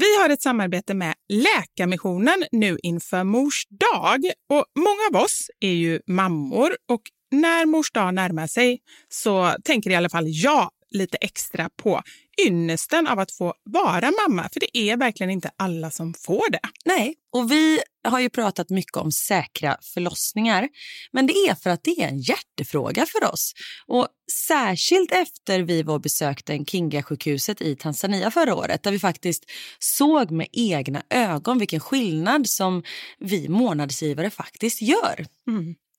Vi har ett samarbete med Läkarmissionen nu inför mors dag. Och många av oss är ju mammor och när mors dag närmar sig så tänker i alla fall jag lite extra på ynnesten av att få vara mamma. För det är verkligen inte alla som får det. Nej, och vi har ju pratat mycket om säkra förlossningar. Men det är för att det är en hjärtefråga för oss. Och Särskilt efter vi var besökte Kinga-sjukhuset i Tanzania förra året där vi faktiskt såg med egna ögon vilken skillnad som vi månadsgivare faktiskt gör. Mm.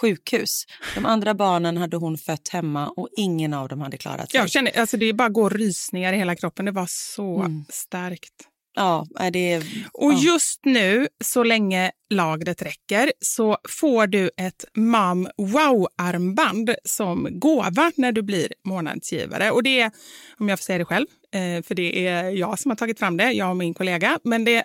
sjukhus. De andra barnen hade hon fött hemma och ingen av dem hade klarat sig. Jag känner, alltså det bara går rysningar i hela kroppen. Det var så Mm. starkt. Ja, det är... Och ja. just nu, så länge lagret räcker, så får du ett Mam Wow-armband som gåva när du blir månadsgivare. Och det är, om jag får säga det själv, eh, för det är jag som har tagit fram det, jag och min kollega, men det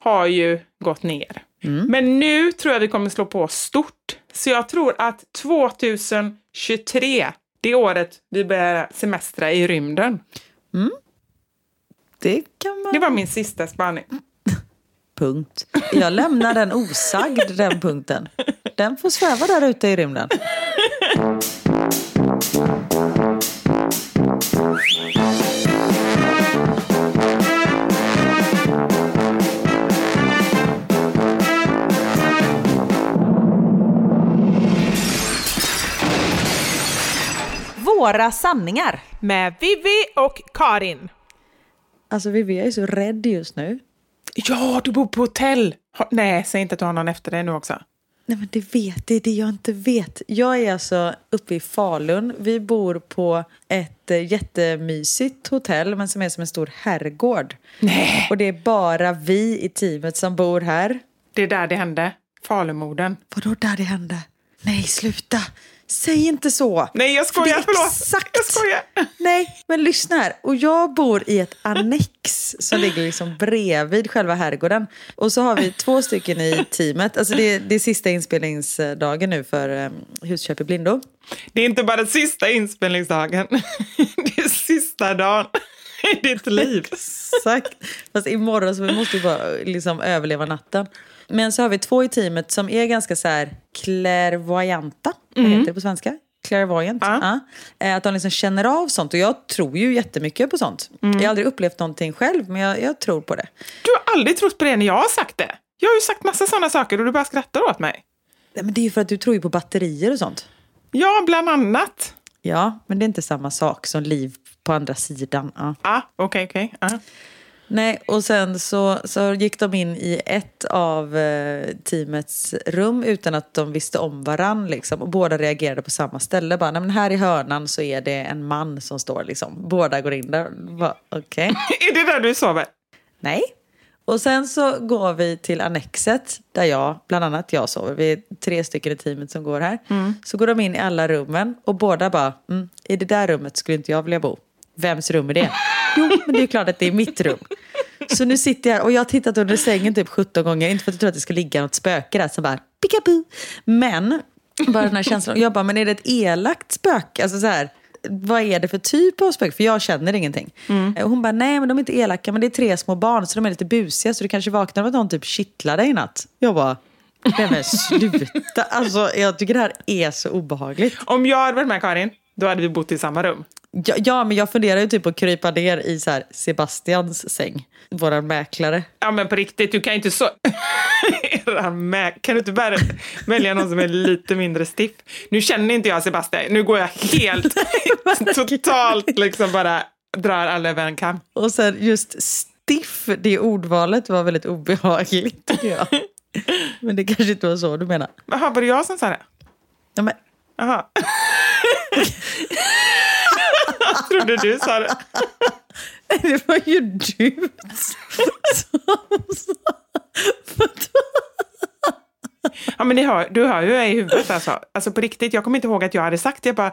har ju gått ner. Men nu tror jag vi kommer slå på stort. Så jag tror att 2023, det året vi börjar semestra i rymden. Det kan man... Det var min sista spaning. Punkt. Jag lämnar den osagd, den punkten. Den får sväva där ute i rymden. Några sanningar. Med Vivi och Karin. Alltså Vivi, jag är så rädd just nu. Ja, du bor på hotell. Ha, nej, säg inte att du har någon efter dig nu också. Nej men det vet, det är det jag inte vet. Jag är alltså uppe i Falun. Vi bor på ett eh, jättemysigt hotell men som är som en stor herrgård. Nej. Och det är bara vi i teamet som bor här. Det är där det hände. Falumorden. Vadå där det hände? Nej, sluta! Säg inte så! Nej, jag skojar. För det är Förlåt. Exakt. Jag skojar. Nej, men lyssna här. Och jag bor i ett annex som ligger liksom bredvid själva herrgården. Och så har vi två stycken i teamet. Alltså det, är, det är sista inspelningsdagen nu för um, Husköp i blindo. Det är inte bara sista inspelningsdagen. Det är sista dagen i ditt liv. Exakt. Fast imorgon så vi måste vi bara liksom överleva natten. Men så har vi två i teamet som är ganska så här clairvoyanta. Vad heter det på svenska? Clairvoyant. Ja. Ja. Eh, Att de liksom känner av sånt. Och jag tror ju jättemycket på sånt. Jag har aldrig upplevt någonting själv, men jag, jag tror på det. Du har aldrig trott på det när jag har sagt det. Jag har ju sagt massa sådana saker och du bara skrattar åt mig. Nej, men det är ju för att du tror ju på batterier och sånt. Ja, bland annat. Ja, men det är inte samma sak som liv på andra sidan. Ja. Ah, okej, okej. ah. Nej, och sen så, så gick de in i ett av eh, teamets rum utan att de visste om varann. Liksom, och båda reagerade på samma ställe. Bara, Nej, men här i hörnan så är det en man som står. Liksom. Båda går in där. Okej. Är det där du sover? Nej. Och sen så går vi till annexet där jag, bland annat jag sover. Vi är tre stycken i teamet som går här. Så går de in i alla rummen och båda bara, mm, i det där rummet skulle inte jag vilja bo. Vems rum är det? Jo, men det är klart att det är mitt rum. Så nu sitter jag här och jag har tittat under sängen typ 17 gånger. Inte för att jag tror att det ska ligga något spöke där som bara pickaboo. Men bara den här känslan. Jag bara, men är det ett elakt spöke? Alltså så här, vad är det för typ av spöke? För jag känner ingenting. Och hon bara, nej men de är inte elaka. Men det är tre små barn så de är lite busiga. Så du kanske vaknar av att någon typ kittlar dig i natt. Jag bara, nej men sluta. Alltså jag tycker det här är så obehagligt. Om jag hade varit med Karin, då hade vi bott i samma rum. Ja, ja men jag funderar ju typ på att krypa ner i så Sebastians säng. Våran mäklare. Ja men på riktigt, du kan inte så... Kan du inte bara välja någon som är lite mindre stiff? Nu känner inte jag Sebastian, nu går jag helt, totalt liksom bara drar alla över en kam. Och sen just stiff, det ordvalet var väldigt obehagligt tycker jag. Men det kanske inte var så du menar. Jaha, var det jag som sa det? Ja, men, Jaha jag trodde du sa det. det var ju du som sa... Ja, men hör, du hör ju i huvudet alltså. Alltså på riktigt, jag kommer inte ihåg att jag hade sagt det. Jag bara,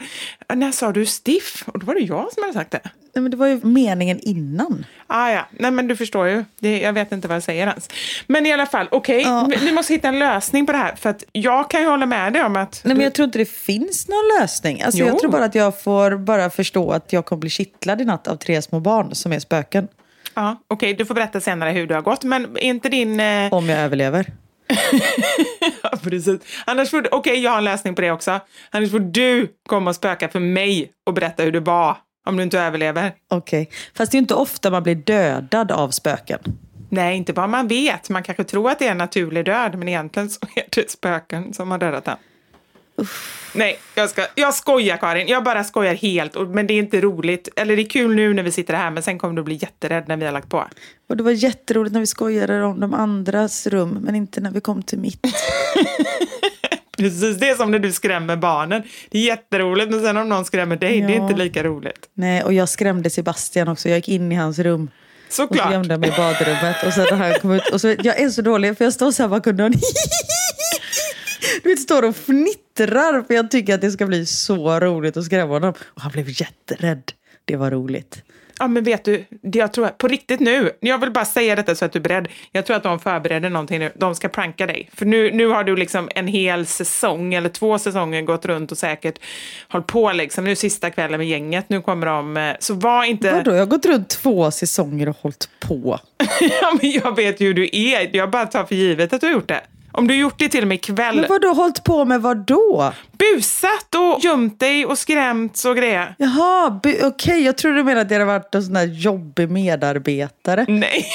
när sa du stiff? Och då var det jag som hade sagt det. Nej, men det var ju meningen innan. Ah, ja, nej men du förstår ju. Det, jag vet inte vad jag säger ens. Men i alla fall, okej, Ja. vi- måste hitta en lösning på det här. För att jag kan ju hålla med dig om att... Nej, men jag tror inte det finns någon lösning. Alltså, Jo. jag tror bara att jag får bara förstå att jag kommer bli kittlad i natt av tre små barn som är spöken. Ja, okej, du får berätta senare hur det har gått. Men är inte din... Eh... Om jag överlever. Ja, precis. Annars får du... Okej, jag har en lösning på det också. Annars får du komma och spöka för mig och berätta hur det var. Om du inte överlever. Okej. Fast det är inte ofta man blir dödad av spöken. Nej, inte bara man vet. Man kanske tror att det är en naturlig död, men egentligen så är det spöken som har dödat den. Nej, jag, ska, jag skojar Karin. Jag bara skojar helt. och- Men det är inte roligt. Eller det är kul nu när vi sitter här, men sen kommer du bli jätterädd när vi har lagt på. Och det var jätteroligt när vi skojade om de andras rum, men inte när vi kom till mitt. Precis, det är som när du skrämmer barnen. Det är jätteroligt, men sen om någon skrämmer dig, det är Ja. inte lika roligt. Nej, och jag skrämde Sebastian också. Jag gick in i hans rum. Och så Såklart. gömde jag mig i badrummet. Och sen när han kom ut. Och så, jag är så dålig för jag står så här bakom dörren. Du vet, står och fnittrar för jag tycker att det ska bli så roligt att skrämma honom. Och han blev jätterädd. Det var roligt. Ja, men vet du, jag tror, på riktigt nu, jag vill bara säga detta så att du är beredd. Jag tror att de förbereder någonting nu. De ska pranka dig. För nu, nu har du liksom en hel säsong, eller två säsonger, gått runt och säkert hållit på liksom. Nu sista kvällen med gänget, nu kommer de... eh, Så var inte... Vadå? Jag har gått runt två säsonger och hållit på. ja, men jag vet ju hur du är. Jag bara tar för givet att du har gjort det. Om du gjort det till och med ikväll. Men vad du hållit på med vad då? Busat och gömt dig och skrämt och grejer. Jaha, okej. Jag trodde du menade att det hade varit en sån där jobbig medarbetare. Nej,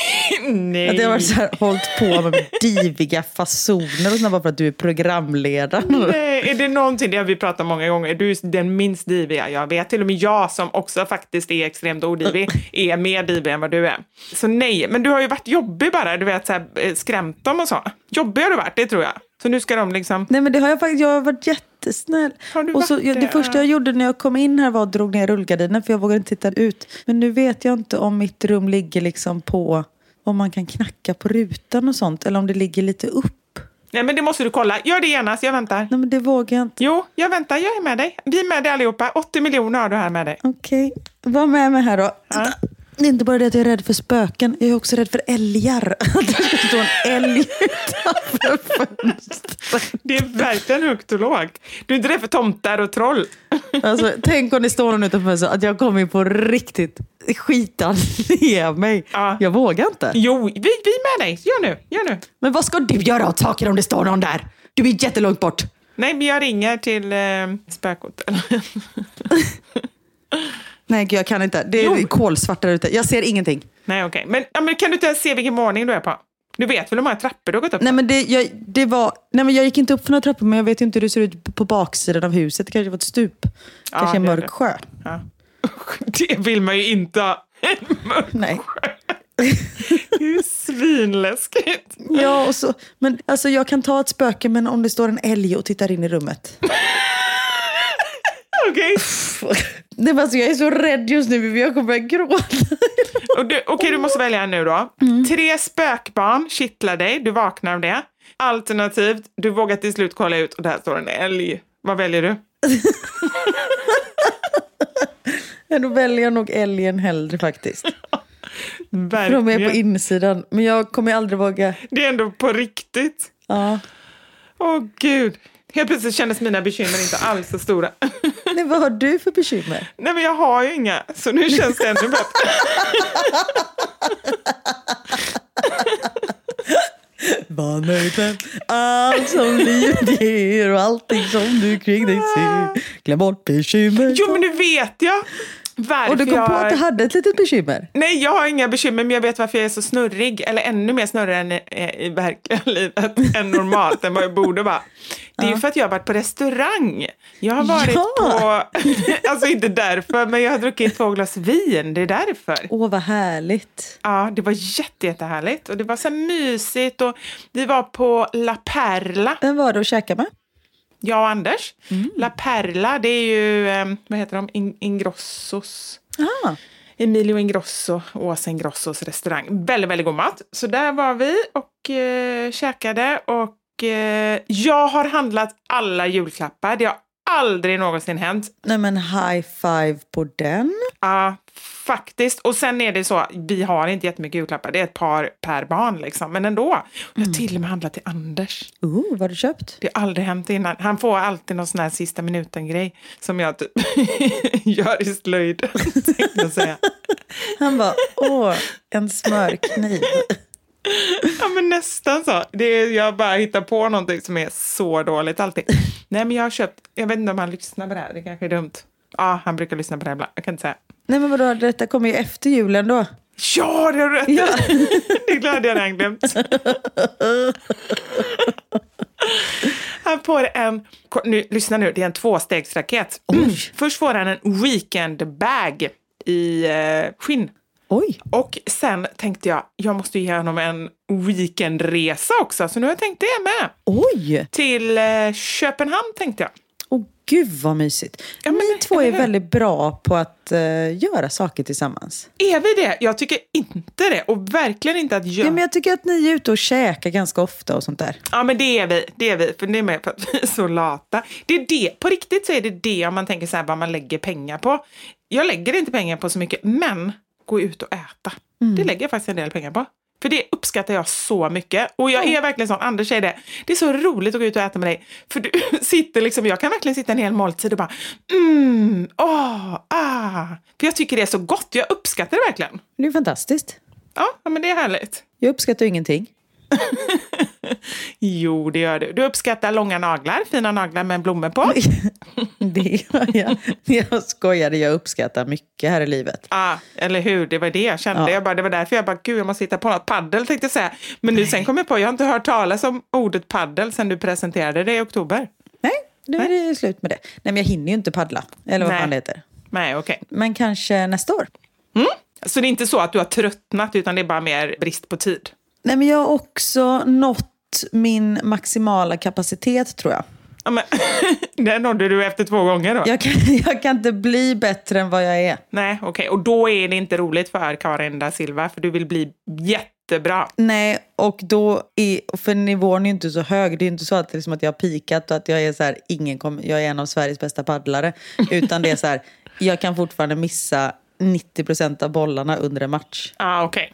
nej. Att det har varit så här, hållit på med diviga fasoner och sånt bara för att du är programledare. Nej, är det någonting, det har vi pratat om många gånger, du är den minst diviga jag vet. Till och med jag som också faktiskt är extremt odivig är mer divig än vad du är. Så nej, men du har ju varit jobbig bara, du vet så här, eh, skrämt dem och så. Jobbig har du varit, det tror jag. Så nu ska de liksom... Nej men det har jag faktiskt, jag har varit jättesnäll. Har du och så, varit jag, det det? första jag gjorde när jag kom in här var att drog ner rullgardinen för jag vågade inte titta ut. Men nu vet jag inte om mitt rum ligger liksom på, om man kan knacka på rutan och sånt. Eller om det ligger lite upp. Nej, men det måste du kolla. Gör det genast, jag väntar. Nej men det vågar jag inte. Jo, jag väntar, jag är med dig. Vi är med dig allihopa. 80 miljoner har du här med dig. Okej, var med mig här då. Det är inte bara det att jag är rädd för spöken, jag är också rädd för älgar. Att det ska stå en älg utanför fönstret. Det är verkligen högt och lågt. Du är inte rädd för tomtar och troll. Alltså, tänk om det står någon utanför fönstret, att jag kommer på riktigt skita ner mig. Ja. Jag vågar inte. Jo, vi, vi är med dig. Gör nu, gör nu. Men vad ska du göra åt saker om det står någon där? Du är jättelångt bort. Nej, men jag ringer till eh, spökhotell. Nej, gud, jag kan inte. Det är Jo. kolsvart där ute. Jag ser ingenting. Nej, okej. Men, ja, men kan du inte ens se vilken våning du är på? Du vet väl hur många trappor du har gått upp Nej, men det, jag, det var, nej, men jag gick inte upp för några trappor, men jag vet inte hur det ser ut på baksidan av huset. Det kanske var ett stup. Kanske en mörk det. sjö. Ja. Det vill man ju inte ha. En mörk Nej. sjö. Det är ju svinläskigt. Ja, och så, men alltså, jag kan ta ett spöke, men om det står en älg och tittar in i rummet. Okej. Det var alltså, jag är så rädd just nu, jag kommer börja gråta. Okej, du måste välja nu då. Tre spökbarn kittlar dig, du vaknar av det. Alternativt, du vågar till slut kolla ut och där står en älg. Vad väljer du? Ja, Då väljer jag nog älgen hellre faktiskt. För de är på Verkligen. insidan. Men jag kommer aldrig våga. Det är ändå på riktigt. Ja. Åh gud. Helt plötsligt kändes mina bekymmer inte alls så stora. Nej, vad har du för bekymmer? Nej men jag har ju inga, så nu känns det ännu bättre. Var nöjd med allt som livet ger och allting som du kring dig ser. Glöm bort bekymmer. Jo men nu vet jag varför och du kom jag... på att du hade ett litet bekymmer. Nej, jag har inga bekymmer, men jag vet varför jag är så snurrig. Eller ännu mer snurrig än i, i verkliga livet än normalt, än vad jag borde vara. Det är ju för att jag har varit på restaurang. Jag har varit Ja. på... Alltså inte därför, men jag har druckit två glas vin. Det är därför. Åh, vad härligt. Ja, det var jätte, jättehärligt. Och det var så mysigt. Och vi var på La Perla, Vem var det att käka med? Jag och Anders. La Perla, det är ju, eh, vad heter de, In- Ingrossos. Ah, Emilio Ingrosso, Åsa Ingrossos restaurang. Väldigt, väldigt god mat. Så där var vi och eh, käkade och eh, jag har handlat alla julklappar. Det har aldrig någonsin hänt. nej men high five på den. Ja, faktiskt. Och sen är det så, vi har inte jättemycket julklappar. Det är ett par per barn liksom. Men ändå. Jag har till och med handlat till Anders. Oh, vad har du köpt? Det har aldrig hänt innan. Han får alltid någon sån här sista minuten-grej som jag typ gör i slöjd. tänkte jag säga. Han bara, åh, en smörkniv. Ja, men nästan så. Det är, jag bara hittar på någonting som är så dåligt alltid. Nej, men jag har köpt, jag vet inte om han lyssnar på det här, det kanske är dumt. Ja, han brukar lyssna på det här ibland, jag kan inte säga. Nej men vadå, detta kommer ju efter julen då. Ja, det har du rätt. Ja. Det glömde jag redan glömt. Han får en, nu, lyssna nu, det är en tvåstegsraket. Först får han en weekend bag i eh, skinn. Oj, Och sen tänkte jag, jag måste ge honom en weekendresa också, så nu har jag tänkt det med. oj! Till eh, Köpenhamn tänkte jag. Gud vad mysigt. Ja, men- Ni två är väldigt bra på att eh, göra saker tillsammans. Är vi det? Jag tycker inte det. Och verkligen inte att jag... Ja, men jag tycker att ni är ute och käkar ganska ofta och sånt där. Ja, men det är vi. Det är vi. För det är med för att vi är så lata. Det är det. På riktigt så är det det om man tänker så här vad man lägger pengar på. Jag lägger inte pengar på så mycket, men gå ut och äta. Det lägger jag faktiskt en del pengar på. För det uppskattar jag så mycket. Och jag är verkligen sån, Anders säger det, det är så roligt att gå ut och äta med dig. För du sitter liksom, jag kan verkligen sitta en hel måltid och bara, mm, åh, ah. För jag tycker det är så gott, jag uppskattar det verkligen. Det är fantastiskt. Ja, men det är härligt. Jag uppskattar ingenting. Jo, det gör du. Du uppskattar långa naglar, fina naglar med blommor på. Det gör jag. Jag skojade, jag uppskattar mycket här i livet. Ja, eller hur? Det var det jag kände. Ja. Jag bara, det var därför jag bara, gud, jag måste hitta på något. Paddel tänkte jag säga. Men nu sen kom jag på, jag har inte hört talas om ordet paddel sen du presenterade det i oktober. Nej, nu är det slut med det. Nej, men jag hinner ju inte paddla. Eller vad Nej. fan det heter. Nej, okej. Men kanske nästa år. Så det är inte så att du har tröttnat, utan det är bara mer brist på tid? Nej, men jag har också nått min maximala kapacitet tror jag. Ja, men, det nådde du efter två gånger då? Jag kan, jag kan inte bli bättre än vad jag är. Nej, okej. Och då är det inte roligt för Karin da Silva, för du vill bli jättebra. Nej, och då är, för nivån är ju inte så hög. Det är inte så att, det är som att jag har pikat och att jag är så här, ingen kommer, jag är en av Sveriges bästa paddlare. Utan det är så här, jag kan fortfarande missa 90% av bollarna under en match. Ah, okej.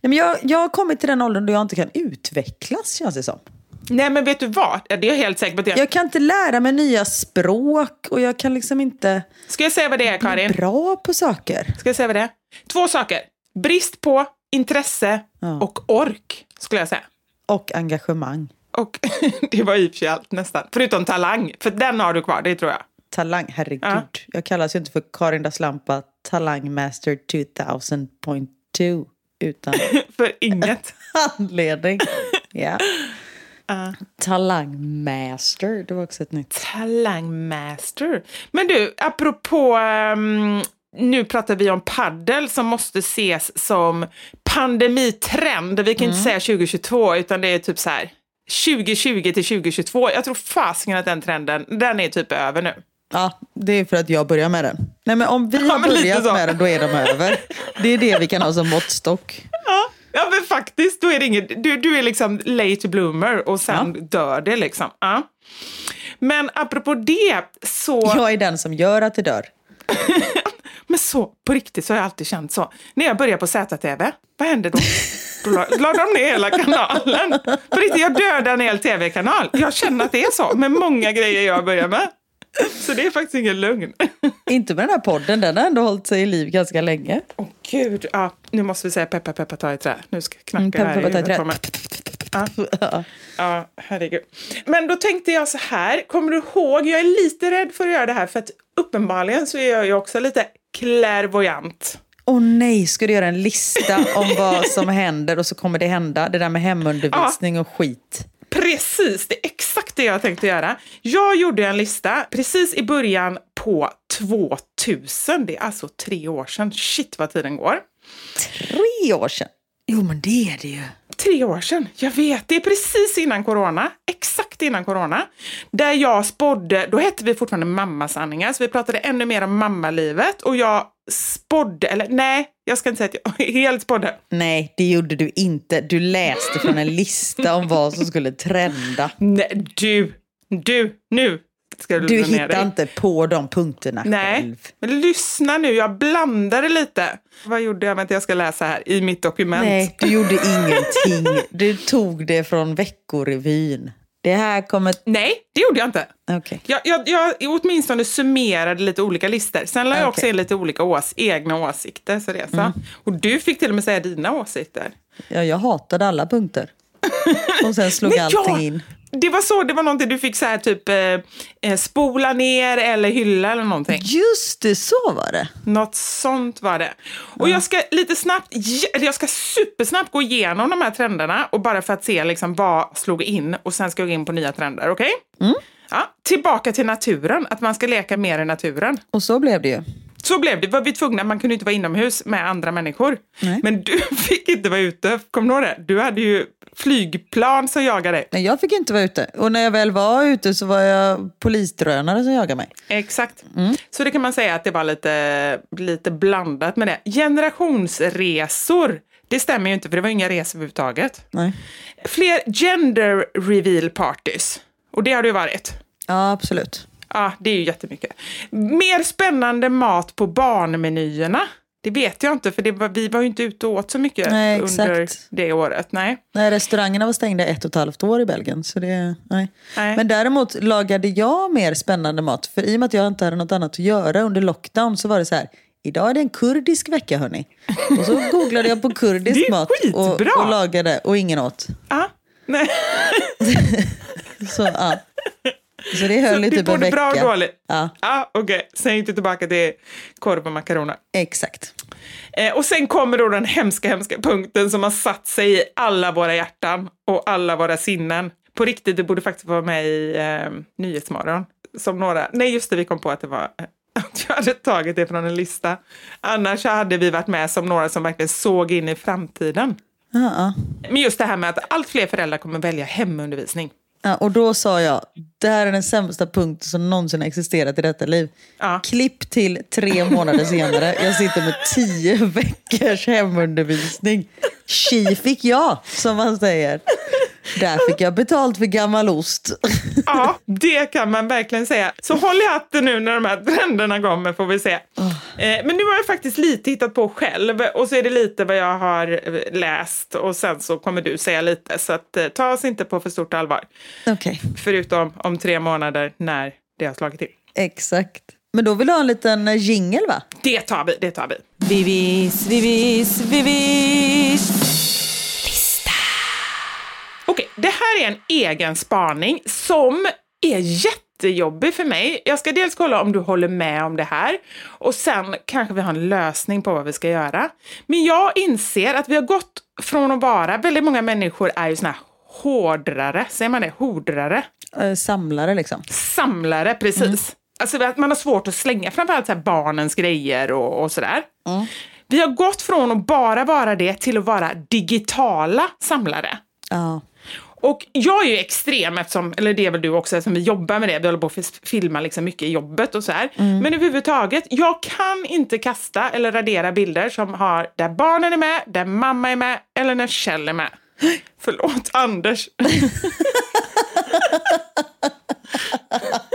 Nej, men jag, jag har kommit till den åldern då jag inte kan utvecklas känns det som. Nej, men vet du vad? Det är jag helt säker på att jag... Jag kan inte lära mig nya språk och jag kan liksom inte Ska jag säga vad det är, Karin? bra på saker. Ska jag säga vad det är? Två saker. Brist på intresse Ja. och ork, skulle jag säga. Och engagemang. Och det var i och för sig allt nästan. Förutom talang, för den har du kvar, det tror jag. Talang, herregud. Ja. Jag kallas ju inte för Karin das Lampa Talangmaster 2000.2 utan för inget. anledning. Ja. Talangmaster, det var också ett nytt. Talangmaster. Men du, apropå... ehm, nu pratar vi om paddel som måste ses som pandemitrend. Vi kan inte säga 2022, utan det är typ så här 2020 till 2022. Jag tror fasiken att den trenden, den är typ över nu. Ja, det är för att jag börjar med den. Nej men om vi Ja, har lite börjat med den, då är de över. Det är det vi kan ha som måttstock. Ja, ja men faktiskt, då är det inget, du, du är liksom late bloomer och sen dör det liksom. Ja. Men apropå det, så, Jag är den som gör att det dör. men så på riktigt så har jag alltid känt så. När jag börjar på ZTV, vad händer då? Då la, la de ner hela kanalen. På riktigt, jag dödar en hel tv-kanal. Jag känner att det är så med många grejer jag börjar med. Så det är faktiskt ingen lögn. Inte med den här podden, den har ändå hållit sig i liv ganska länge. Åh gud, ja, nu måste vi säga peppa peppa ta i trä. Nu ska jag knacka Mm, peppa, här i peppa, ta i huvudet på mig. Ja. Herregud. Men då tänkte jag så här, kommer du ihåg, jag är lite rädd för att göra det här för att uppenbarligen så är jag ju också lite clairvoyant. Åh nej, ska du göra en lista om vad som händer och så kommer det hända? Det där med hemundervisning och skit. Precis, det är exakt det jag tänkte göra. Jag gjorde en lista precis i början på 2000, det är alltså tre år sedan. Shit vad tiden går. Tre år sedan. Jo men det är det ju. Tre år sedan, jag vet. Det är precis innan corona. Exakt innan corona. Där jag spådde, då hette vi fortfarande mammasanningar, så vi pratade ännu mer om mammalivet. Och jag spådde, eller nej, jag ska inte säga att jag helt spådde. Nej, det gjorde du inte. Du läste från en lista om vad som skulle trenda. Nej, du, du, nu ska du Du hittar inte på de punkterna Nej, själv. men lyssna nu, jag blandade lite. Vad gjorde jag? Vänta, jag ska läsa här i mitt dokument. Nej, du gjorde ingenting. Du tog det från Veckorevyn. Det här kommer... Nej, det gjorde jag inte. Okej. Jag, jag, jag åtminstone summerade lite olika listor. Sen la jag också Okej. in lite olika ås, egna åsikter. Är så. Och du fick till och med säga dina åsikter. Ja, jag hatade alla punkter. Och sen slog allting ja, in. Det var så, det var någonting du fick så här typ eh, eh, spola ner eller hylla eller någonting. Just det, så var det. Något sånt var det. Och jag ska lite snabbt, jag ska supersnabbt gå igenom de här trenderna och bara för att se liksom vad slog in och sen ska jag gå in på nya trender, okej? Ja, tillbaka till naturen, att man ska leka mer i naturen. Och så blev det ju. Så blev det. Var vi tvungna. Man kunde inte vara inomhus med andra människor. Nej. Men du fick inte vara ute. Kommer du ihåg det? Du hade ju flygplan som jagade dig. Nej, jag fick inte vara ute. Och när jag väl var ute så var jag polisdrönare som jagade mig. Exakt. Så det kan man säga att det var lite, lite blandat med det. Generationsresor. Det stämmer ju inte, för det var inga resor överhuvudtaget. Nej. Fler gender reveal parties. Och det har det ju varit. Ja, absolut. Ja, det är ju jättemycket. Mer spännande mat på barnmenyerna. Det vet jag inte, för det var, vi var ju inte ute och åt så mycket Nej, under det året. Nej. Nej, restaurangerna var stängda ett och ett halvt år i Belgien. Så det, nej. Nej. Men däremot lagade jag mer spännande mat. För i och med att jag inte hade något annat att göra under lockdown så var det så här. Idag är det en kurdisk vecka hörni. Och så googlade jag på kurdisk mat och, och lagade och ingen åt. Ja. Nej. Så, ja. Så det höll Så i typ en vecka. bra och dåligt? Ja, Ah, Okej, sen gick du tillbaka till korv och makaroner. exakt. Eh, och sen kommer då den hemska, hemska punkten som har satt sig i alla våra hjärtan och alla våra sinnen. På riktigt, det borde faktiskt vara med i eh, Nyhetsmorgon. Som några, nej just det, vi kom på att det var att jag hade tagit det från en lista. Annars hade vi varit med som några som verkligen såg in i framtiden. Ja, ja. Men just det här med att allt fler föräldrar kommer välja hemundervisning. Ja, och då sa jag, det här är den sämsta punkten som någonsin har existerat i detta liv. Ja. Klipp till tre månader senare, jag sitter med tio veckors hemundervisning. Tji fick jag, som man säger. Där fick jag betalt för gammal ost. Ja, det kan man verkligen säga. Så håll i hatten nu när de här trenderna kommer får vi se. Eh, men nu har jag faktiskt lite hittat på själv och så är det lite vad jag har eh, läst och sen så kommer du säga lite. Så att, eh, ta oss inte på för stort allvar. Okej, Förutom om tre månader när det har slagit till. exakt. Men då vill du ha en liten jingle va? Det tar vi, det tar vi. Vivis, vivis, vivis. Okej, det här är en egen spaning som är jättejobbig för mig. Jag ska dels kolla om du håller med om det här och sen kanske vi har en lösning på vad vi ska göra. Men jag inser att vi har gått från att vara, väldigt många människor är ju såna här hårdrare, säger man det? Hordrare? Eh, Samlare liksom. Samlare, precis. Alltså att man har svårt att slänga framförallt så här barnens grejer och, och sådär. Vi har gått från att bara vara det till att vara digitala samlare. Ja. Och jag är ju extrem eftersom, eller det är väl du också eftersom vi jobbar med det, vi håller på att filma liksom mycket i jobbet och så här. Men överhuvudtaget, jag kan inte kasta eller radera bilder som har där barnen är med, där mamma är med eller när Kjell är med. Förlåt, Anders.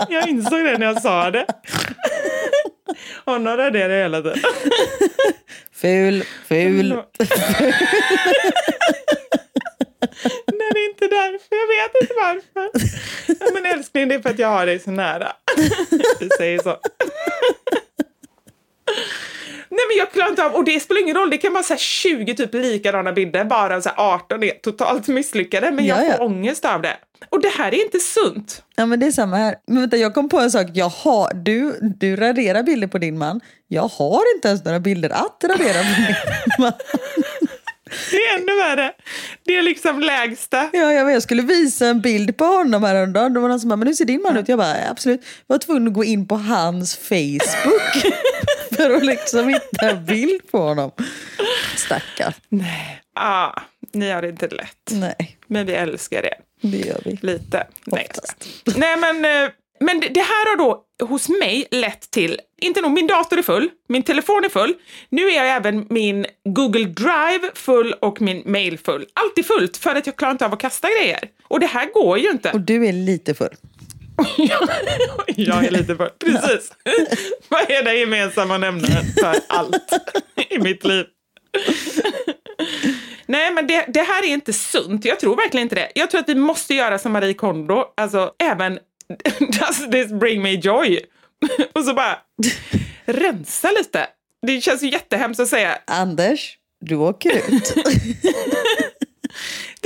jag insåg det när jag sa det. Honom raderar jag hela tiden. Ful, ful. Nej, det är inte därför. Jag vet inte varför. Ja, men älskling, det är för att jag har dig så nära. Vi säger så. Nej, men jag klarar inte av, och det spelar ingen roll, det kan vara så här 20 typ likadana bilder, bara så här 18 är totalt misslyckade, men jag Ja, ja. får ångest av det. Och det här är inte sunt. Ja men det är samma här. Men vänta, jag kom på en sak. Jag har, du, du raderar bilder på din man. Jag har inte ens några bilder att radera på min man. Det är ännu värre. Det är liksom lägsta. Ja, jag, jag skulle visa en bild på honom häromdagen. Då var någon som bara, men hur ser din man ut? Jag bara, absolut. Jag var tvungen att gå in på hans Facebook för att liksom hitta en bild på honom. Stackarn. Ah, ni har det inte lätt. Nej, Men vi älskar det. det gör vi. Lite. Nej, Oftast. skojar. Nej men, eh, men det det här har då hos mig lett till, inte nog, min dator är full, min telefon är full, nu är jag även min Google Drive full och min mail full. Allt är fullt för att jag klarar inte av att kasta grejer. Och det här går ju inte. Och du är lite full. jag är lite full. Precis. Vad är den gemensamma nämnaren för allt i mitt liv? Nej, men det, det här är inte sunt. Jag tror verkligen inte det. Jag tror att vi måste göra som Marie Kondo, alltså även Does this bring me joy? Och så bara rensa lite. Det känns ju jättehemskt att säga. Anders, du åker ut.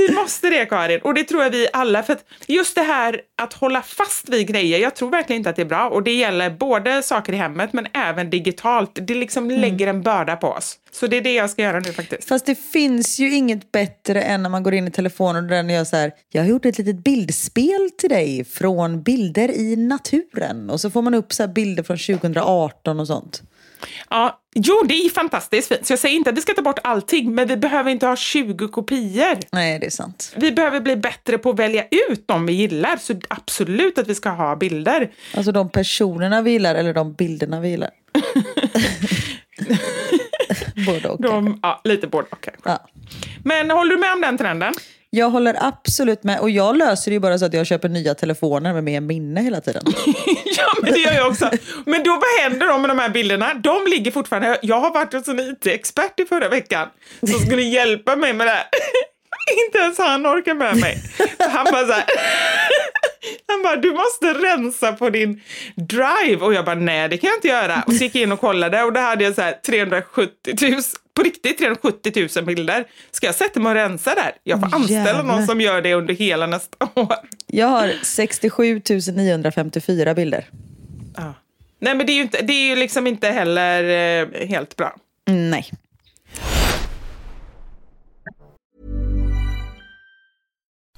Vi måste det Karin, och det tror jag vi alla. För just det här att hålla fast vid grejer, jag tror verkligen inte att det är bra. Och det gäller både saker i hemmet men även digitalt. Det liksom lägger en börda på oss. Så det är det jag ska göra nu faktiskt. Fast det finns ju inget bättre än när man går in i telefonen och den gör så här. Jag har gjort ett litet bildspel till dig från bilder i naturen. Och så får man upp så bilder från 2018 och sånt. Ja, jo, det är fantastiskt fint. Så jag säger inte att vi ska ta bort allting, men vi behöver inte ha 20 kopior. Nej, det är sant. Vi behöver bli bättre på att välja ut de vi gillar, så absolut att vi ska ha bilder. Alltså de personerna vi gillar eller de bilderna vi gillar. Både och. De, ja, lite både och kanske. Ja. Men håller du med om den trenden? Jag håller absolut med. Och jag löser det ju bara så att jag köper nya telefoner med mer minne hela tiden. ja, men det gör jag också. Men då, vad händer då med de här bilderna? De ligger fortfarande... Jag har varit hos en IT-expert i förra veckan som skulle hjälpa mig med det här. Inte ens han orkar med mig. Han bara så här... Han bara, du måste rensa på din drive. Och jag bara, nej det kan jag inte göra. Och så gick jag in och kollade och då hade jag så här 370 000 på riktigt 370 000 bilder. Ska jag sätta mig och rensa där? Jag får anställa jävlar. någon som gör det under hela nästa år. Jag har 67 954 bilder. Ja. Nej men det är ju, inte, det är ju liksom inte heller eh, helt bra. Nej.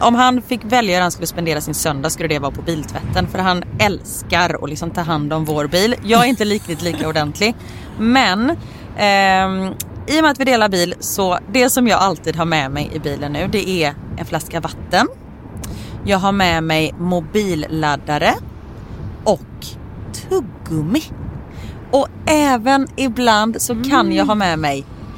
om han fick välja hur han skulle spendera sin söndag skulle det vara på biltvätten för han älskar att liksom ta hand om vår bil. Jag är inte riktigt lika ordentlig men eh, i och med att vi delar bil så det som jag alltid har med mig i bilen nu det är en flaska vatten. Jag har med mig mobilladdare och tuggummi. Och även ibland så kan jag ha med mig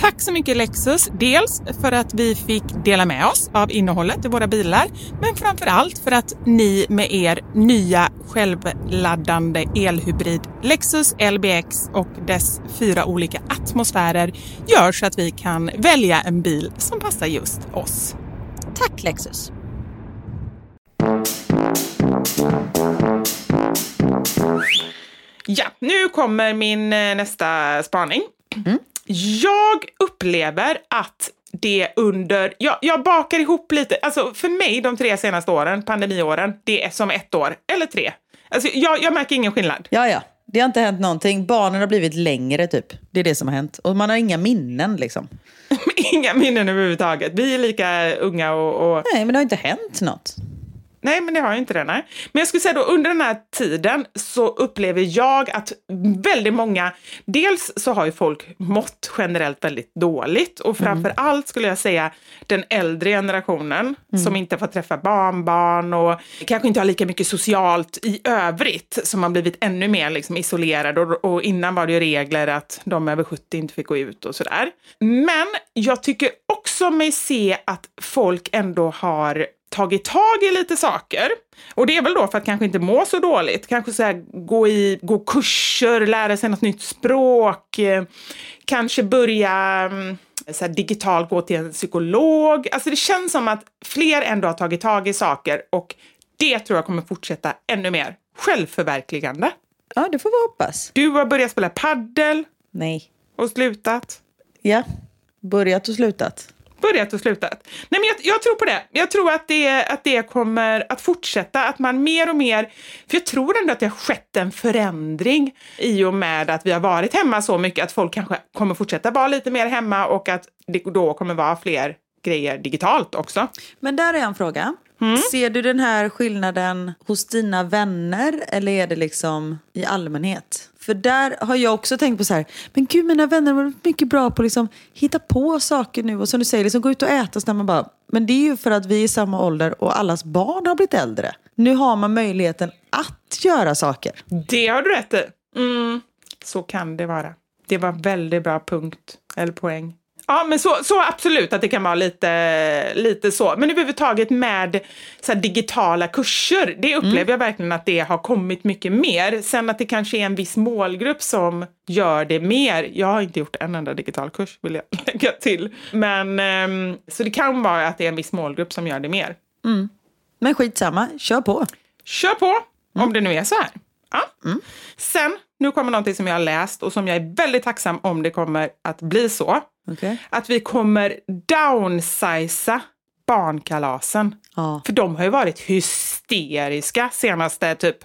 Tack så mycket Lexus, dels för att vi fick dela med oss av innehållet i våra bilar, men framför allt för att ni med er nya självladdande elhybrid Lexus LBX och dess fyra olika atmosfärer gör så att vi kan välja en bil som passar just oss. Tack Lexus! Ja, nu kommer min eh, nästa spaning. Jag upplever att det under... Jag, jag bakar ihop lite. Alltså för mig, de tre senaste åren, pandemiåren, det är som ett år eller tre. Alltså jag, jag märker ingen skillnad. Ja, ja. Det har inte hänt någonting. Barnen har blivit längre typ. Det är det som har hänt. Och man har inga minnen liksom. Inga minnen överhuvudtaget. Vi är lika unga och... och... Nej, men det har inte hänt något. Nej, men det har ju inte det. Nej. Men jag skulle säga då under den här tiden så upplever jag att väldigt många, dels så har ju folk mått generellt väldigt dåligt och framför allt skulle jag säga den äldre generationen som inte får träffa barnbarn och kanske inte har lika mycket socialt i övrigt som har blivit ännu mer liksom isolerade och, och innan var det ju regler att de över 70 inte fick gå ut och sådär. Men jag tycker också mig se att folk ändå har tagit tag i lite saker. Och det är väl då för att kanske inte må så dåligt. Kanske så här, gå, i, gå kurser, lära sig något nytt språk. Eh, kanske börja mm, så här, digitalt gå till en psykolog. Alltså det känns som att fler ändå har tagit tag i saker och det tror jag kommer fortsätta ännu mer. Självförverkligande. Ja, det får vi hoppas. Du har börjat spela paddel Nej. och slutat. Ja. Börjat och slutat. Börjat och slutat. Nej, men jag, jag tror på det. Jag tror att det, att det kommer att fortsätta, att man mer och mer... För jag tror ändå att det har skett en förändring i och med att vi har varit hemma så mycket att folk kanske kommer fortsätta vara lite mer hemma och att det då kommer vara fler grejer digitalt också. Men där är en fråga. Ser du den här skillnaden hos dina vänner eller är det liksom i allmänhet? För där har jag också tänkt på så här, men gud mina vänner var mycket bra på att liksom hitta på saker nu och som du säger, liksom gå ut och äta så när man bara, men det är ju för att vi är i samma ålder och allas barn har blivit äldre. Nu har man möjligheten att göra saker. Det har du rätt i. Mm, så kan det vara. Det var väldigt bra punkt, eller poäng. Ja, men så, så absolut att det kan vara lite, lite så. Men överhuvudtaget med så digitala kurser, det upplever jag verkligen att det har kommit mycket mer. Sen att det kanske är en viss målgrupp som gör det mer. Jag har inte gjort en enda digital kurs, vill jag lägga till. Men, ehm, så det kan vara att det är en viss målgrupp som gör det mer. Men skitsamma, kör på. Kör på, om det nu är så här. Ja. Sen, nu kommer någonting som jag har läst och som jag är väldigt tacksam om det kommer att bli så. Okej. Att vi kommer downsiza barnkalasen. Ja. För de har ju varit hysteriska senaste typ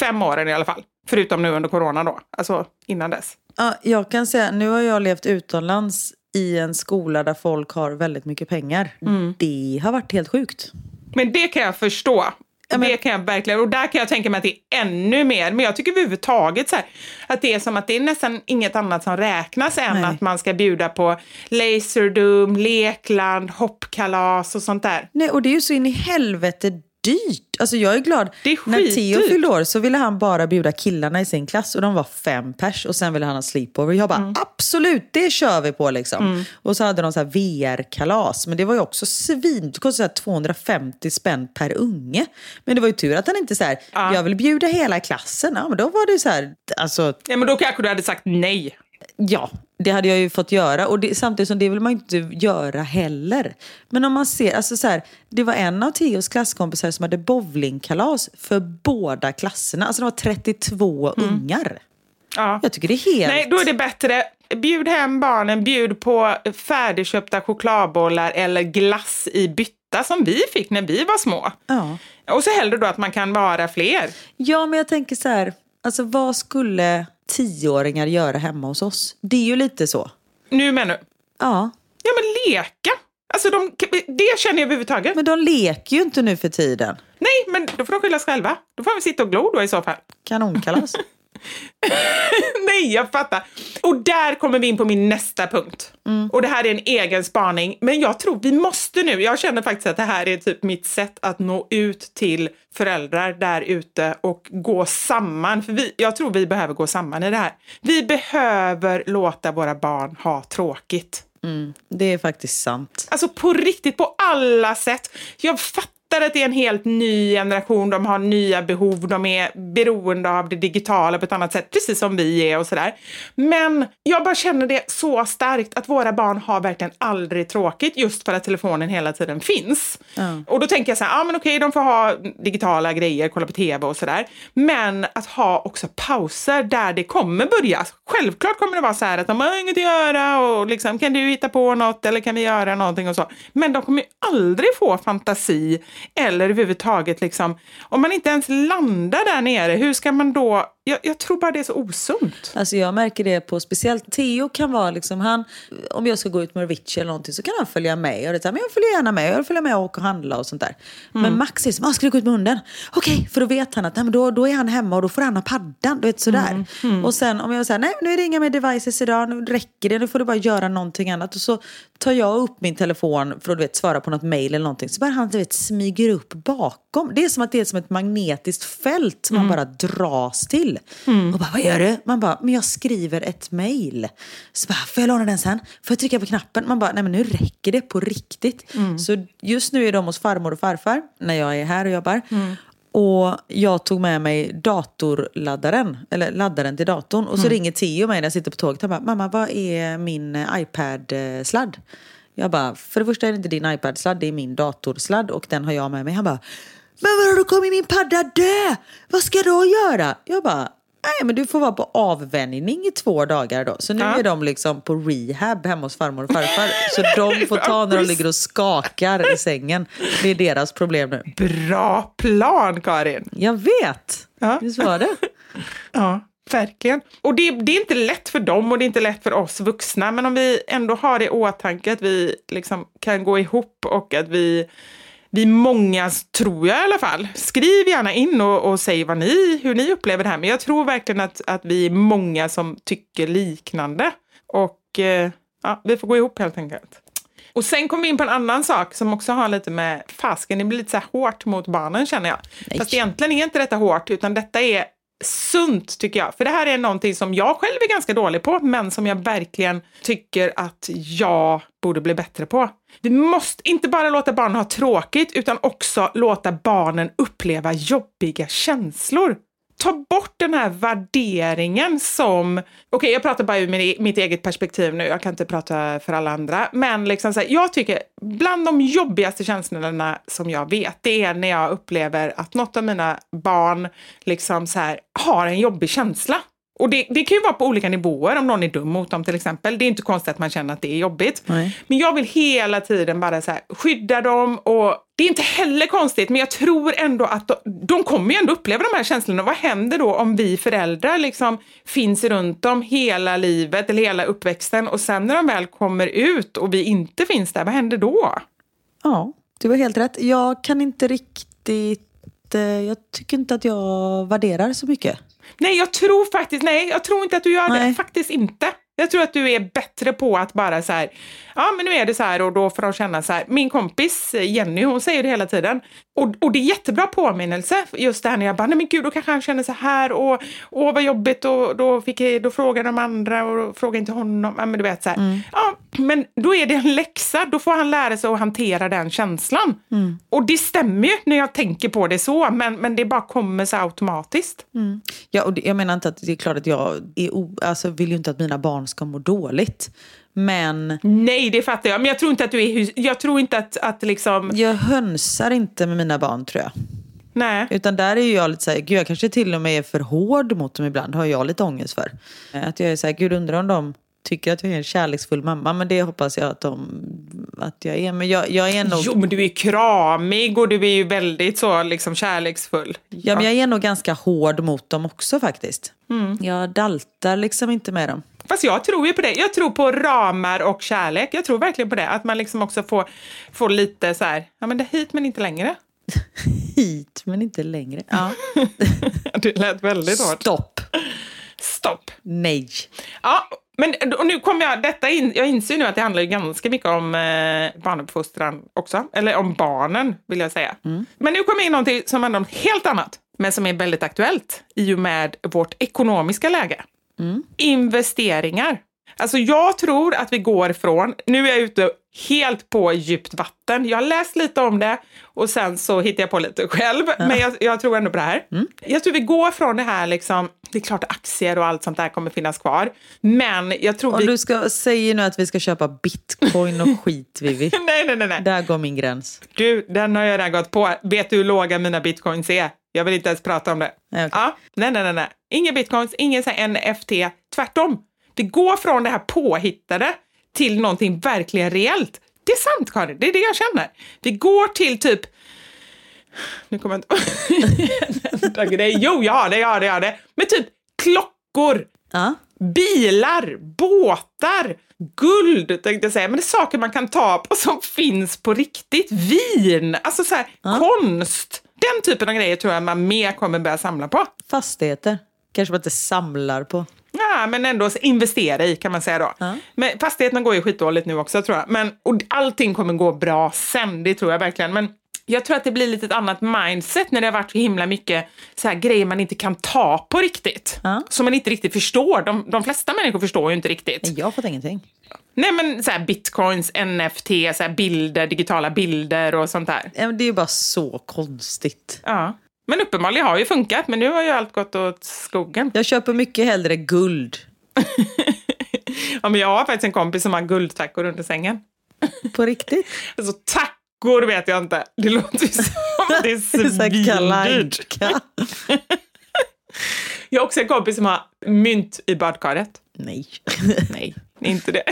fem åren i alla fall. Förutom nu under corona då, alltså innan dess. Ja, jag kan säga, nu har jag levt utomlands i en skola där folk har väldigt mycket pengar. Det har varit helt sjukt. Men det kan jag förstå. Och det kan jag verkligen, och där kan jag tänka mig att det är ännu mer. Men jag tycker överhuvudtaget så här, att det är som att det är nästan inget annat som räknas än Nej. att man ska bjuda på laserdum, lekland, hoppkalas och sånt där. Nej, och det är ju så in i helvete dyrt. Alltså jag är glad. Det är När Theo fyllde år så ville han bara bjuda killarna i sin klass och de var fem pers och sen ville han ha sleepover. Jag bara Mm. absolut, det kör vi på liksom. Och så hade de så här VR-kalas, men det var ju också svin. Det kostade så här 250 spänn per unge. Men det var ju tur att han inte så här, jag vill bjuda hela klassen. Ja, men då var det så här, alltså Ja, men då kanske du hade sagt nej. Ja, det hade jag ju fått göra. Och det, samtidigt som det vill man ju inte göra heller. Men om man ser, alltså så här, det var en av Theos klasskompisar som hade bowlingkalas för båda klasserna. Alltså det var 32 ungar. Ja. Jag tycker det är helt... Nej, då är det bättre. Bjud hem barnen, bjud på färdigköpta chokladbollar eller glass i bytta som vi fick när vi var små. Ja. Och så hellre då att man kan vara fler. ja, men jag tänker så här, alltså vad skulle tioåringar göra hemma hos oss? Det är ju lite så. Nu menar du? Ja, Ja, men leka. Alltså, de, det känner jag överhuvudtaget. men de leker ju inte nu för tiden. Nej, men då får de skylla sig själva. Då får vi sitta och glo då i så fall. Kanonkalas. Nej, jag fattar. Och där kommer vi in på min nästa punkt. Och det här är en egen spaning. Men jag tror vi måste nu, jag känner faktiskt att det här är typ mitt sätt att nå ut till föräldrar där ute och gå samman. För vi, jag tror vi behöver gå samman i det här. Vi behöver låta våra barn ha tråkigt. det är faktiskt sant. Alltså på riktigt, på alla sätt. Jag fattar att det är en helt ny generation, de har nya behov, de är beroende av det digitala på ett annat sätt, precis som vi är och sådär. Men jag bara känner det så starkt att våra barn har verkligen aldrig tråkigt just för att telefonen hela tiden finns. Och då tänker jag så här, ja men okej, de får ha digitala grejer, kolla på tv och sådär. Men att ha också pauser där det kommer börja. Självklart kommer det vara så här att de har inget att göra och liksom, kan du hitta på något eller kan vi göra någonting och så. Men de kommer ju aldrig få fantasi eller överhuvudtaget liksom, om man inte ens landar där nere, hur ska man då, jag, jag tror bara det är så osunt. Alltså jag märker det på speciellt Theo kan vara liksom han, om jag ska gå ut med Avicii eller någonting så kan han följa med. Och det är så här, men jag följer gärna med, jag följa med och åka och handla och sånt där. Men Max är som, ah, ska du gå ut med hunden? Okej, för då vet han att nej, men då, då är han hemma och då får han ha paddan. Du vet sådär. Och sen om jag säger, nej nu är det inga mer devices idag, nu räcker det, nu får du bara göra någonting annat. Och så tar jag upp min telefon för att du vet, svara på något mail eller någonting. Så bara han du vet, smyger upp bakom. Det är som att det är som ett magnetiskt fält som man bara dras till. Och bara, vad gör du? Man bara, men jag skriver ett mail. Så bara, får jag låna den sen? Får jag trycka på knappen? Man bara, nej men nu räcker det på riktigt. Så just nu är de hos farmor och farfar när jag är här och jobbar. Och jag tog med mig datorladdaren, eller laddaren till datorn. Och så ringer Theo mig när jag sitter på tåget. Han bara, mamma vad är min eh, iPad-sladd? Jag bara, för det första är det inte din iPad-sladd, det är min datorsladd och den har jag med mig. Han bara, men vadå då kommer min padda dö? Vad ska jag göra? Jag bara, nej men du får vara på avvänjning i två dagar då. Så nu Ja. är de liksom på rehab hemma hos farmor och farfar. Så de får ta när de ligger och skakar i sängen. Det är deras problem nu. Bra plan, Karin! Jag vet! Ja. Visst var det? Ja, verkligen. Och det, det är inte lätt för dem och det är inte lätt för oss vuxna, men om vi ändå har det i åtanke att vi liksom kan gå ihop och att vi vi många, tror jag i alla fall, skriv gärna in och, och säg vad ni, hur ni upplever det här. Men jag tror verkligen att, att vi är många som tycker liknande. Och eh, ja, vi får gå ihop helt enkelt. Och sen kom vi in på en annan sak som också har lite med fasken, det blir lite så här hårt mot barnen känner jag. Nej. Fast egentligen är inte detta hårt, utan detta är sunt tycker jag. För det här är någonting som jag själv är ganska dålig på, men som jag verkligen tycker att jag borde bli bättre på. Vi måste inte bara låta barnen ha tråkigt, utan också låta barnen uppleva jobbiga känslor. Ta bort den här värderingen som... Okej, jag pratar bara ur min- e-, mitt eget perspektiv nu, jag kan inte prata för alla andra. Men liksom så här, jag tycker bland de jobbigaste känslorna som jag vet, det är när jag upplever att något av mina barn liksom så här, har en jobbig känsla. Och det, det kan ju vara på olika nivåer, om någon är dum mot dem till exempel. Det är inte konstigt att man känner att det är jobbigt. Nej. Men jag vill hela tiden bara så här, skydda dem och det är inte heller konstigt, men jag tror ändå att de, de kommer ju ändå uppleva de här känslorna. Vad händer då om vi föräldrar liksom finns runt dem hela livet eller hela uppväxten och sen när de väl kommer ut och vi inte finns där, vad händer då? Ja, du har helt rätt. Jag kan inte riktigt inte, jag tycker inte att jag värderar så mycket. Nej, jag tror faktiskt, nej, jag tror inte att du gör det. Nej. Faktiskt inte. Jag tror att du är bättre på att bara så här, ja men nu är det så här och då får de känna så här. Min kompis Jenny, hon säger det hela tiden. Och, och det är jättebra påminnelse, just det här när jag bara, nej men gud, då kanske han känner så här och åh vad jobbigt och då, fick jag, då frågade de andra och då frågade inte honom. Ja men du vet så här. Ja, men då är det en läxa, då får han lära sig att hantera den känslan. Och det stämmer ju när jag tänker på det så, men, men det bara kommer så automatiskt. Ja, och det, jag menar inte att det är klart att jag är o, alltså, vill ju inte att mina barn ska må dåligt. Men Nej, det fattar jag. Men jag tror inte att du är Jag tror inte att, att liksom... jag hönsar inte med mina barn tror jag. Nej. Utan där är jag lite så här, gud jag kanske till och med är för hård mot dem ibland, har jag lite ångest för. Att jag är så här, gud undrar om de tycker att jag är en kärleksfull mamma, men det hoppas jag att, de, att jag är. Men jag, jag är nog... Jo, men du är kramig och du är ju väldigt så liksom kärleksfull. Ja, men jag är nog ganska hård mot dem också faktiskt. Jag daltar liksom inte med dem. Fast jag tror ju på det. Jag tror på ramar och kärlek. Jag tror verkligen på det. Att man liksom också får, får lite så här, ja men det hit men inte längre. Hit, men inte längre. Ja. det lät väldigt hårt. Stopp. Stopp. Nej. Ja, men och nu kommer jag, detta in, jag inser nu att det handlar ju ganska mycket om eh, barnuppfostran också. Eller om barnen, vill jag säga. Men nu kommer jag in någonting som handlar om helt annat. Men som är väldigt aktuellt i och med vårt ekonomiska läge. Investeringar. Alltså jag tror att vi går från, nu är jag ute helt på djupt vatten. Jag har läst lite om det och sen så hittar jag på lite själv. Men jag, jag tror ändå på det här. Jag tror vi går från det här liksom, det är klart aktier och allt sånt där kommer finnas kvar. Men jag tror Om vi... du ska, säger nu att vi ska köpa bitcoin och skit, Vivi. Nej, nej, nej, nej. Där går min gräns. Du, den har jag redan gått på. Vet du hur låga mina bitcoins är? Jag vill inte ens prata om det. Nej, okej. Ja, nej, nej, nej, nej. Inga bitcoins, ingen så NFT. Tvärtom. Vi går från det här påhittade till någonting verkligen reellt. Det är sant, Karin. Det är det jag känner. Vi går till typ... Nu kommer jag inte... En grej. Jo, jag har det, jag har det, jag har det. Men typ klockor, Ja. bilar, båtar, guld tänkte jag säga. Men det är saker man kan ta på som finns på riktigt. Vin, alltså så här, konst. Den typen av grejer tror jag man mer kommer börja samla på. Fastigheter. Kanske man inte samlar på. Ja, men ändå investera i kan man säga då. Men fastigheterna går ju skitdåligt nu också tror jag. Men, och allting kommer gå bra sen, det tror jag verkligen. Men jag tror att det blir lite ett annat mindset när det har varit så himla mycket så här grejer man inte kan ta på riktigt. Ja. Som man inte riktigt förstår. De, de flesta människor förstår ju inte riktigt. Jag har fått ingenting. Nej men så här bitcoins, NFT, så här bilder, digitala bilder och sånt där. Ja, Det är ju bara så konstigt. Ja. Men uppenbarligen har ju funkat, men nu har ju allt gått åt skogen. Jag köper mycket hellre guld. Ja, men jag har faktiskt en kompis som har guldtackor under sängen. På riktigt. Alltså tackor vet jag inte. Det låter ju som det är svindyrt. Jag har också en kompis som har mynt i badkaret. Nej. Nej, inte det.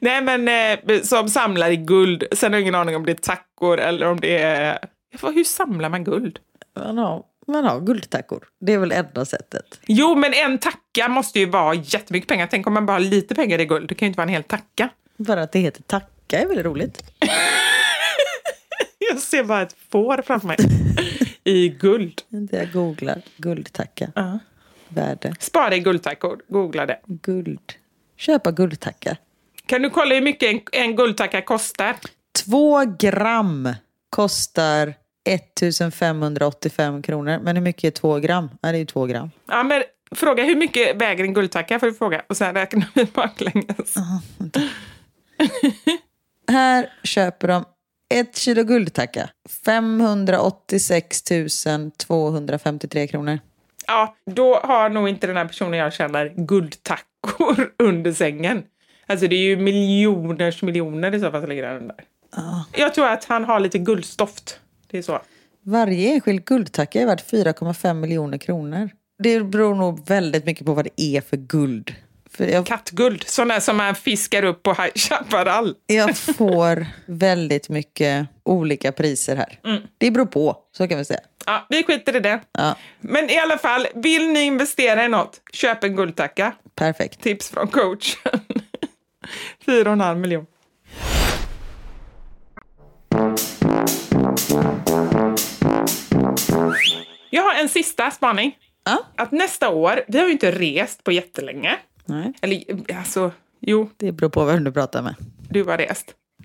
Nej, men eh, som samlar i guld. Sen har jag ingen aning om det är tackor eller om det är... Hur samlar man guld? Man har, man har guldtackor. Det är väl enda sättet. Jo, men en tacka måste ju vara jättemycket pengar. Tänk om man bara har lite pengar i guld. Det kan ju inte vara en hel tacka. Bara att det heter tacka är väl roligt. Jag ser bara ett får framför mig. I guld. Jag googlar guldtacka. Ja. Värde. Spara i guldtackor. Googla det. Guld. Köpa guldtacka. Kan du kolla hur mycket en, en guldtacka kostar? Två gram kostar 1585 kronor. Men hur mycket är två gram? Ja, det är ju två gram. Ja, men fråga hur mycket väger en guldtacka får du fråga. Och sen räknar vi baklänges. Här köper de ett kilo guldtacka. 586 253 kronor. Ja, då har nog inte den här personen jag känner guldtackor under sängen. Alltså det är ju miljoners miljoner i så fall som ligger där under. Jag tror att han har lite guldstoft. Det är så. Varje enskild guldtacka är värd 4,5 miljoner kronor. Det beror nog väldigt mycket på vad det är för guld. För jag, Kattguld, sådana som man fiskar upp på High Chaparral. jag får väldigt mycket olika priser här. Det beror på, så kan vi säga. Ja, vi skiter i det. Ja, Men i alla fall, vill ni investera i något, köp en guldtacka. perfekt. Tips från coachen. Fyra och Jag har en sista spaning. Ja. Att nästa år, vi har ju inte rest på jättelänge. Nej, Eller alltså, jo, det beror på vem du pratar med. du har rest.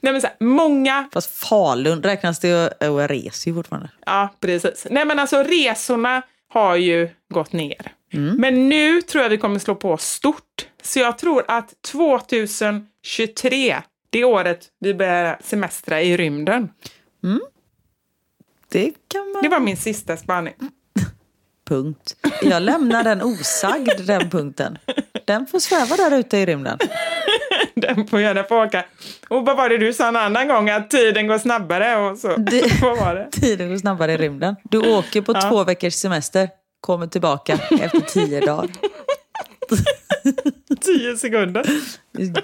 Nej men så här, många, Fast Falun räknas det och jag reser ju fortfarande. ja precis. Nej men alltså resorna har ju gått ner. Men nu tror jag vi kommer slå på stort. Så jag tror att 2023, det är året vi börjar semestra i rymden. Det kan man... Det var min sista spaning. Punkt. Jag lämnar den osagd, den punkten. Den får sväva där ute i rymden. Den får gärna få åka. Och vad var det du sa en annan gång? Att tiden går snabbare och så. Det- vad var det? Tiden går snabbare i rymden. Du åker på två veckors semester, kommer tillbaka efter tio dagar. Tio sekunder.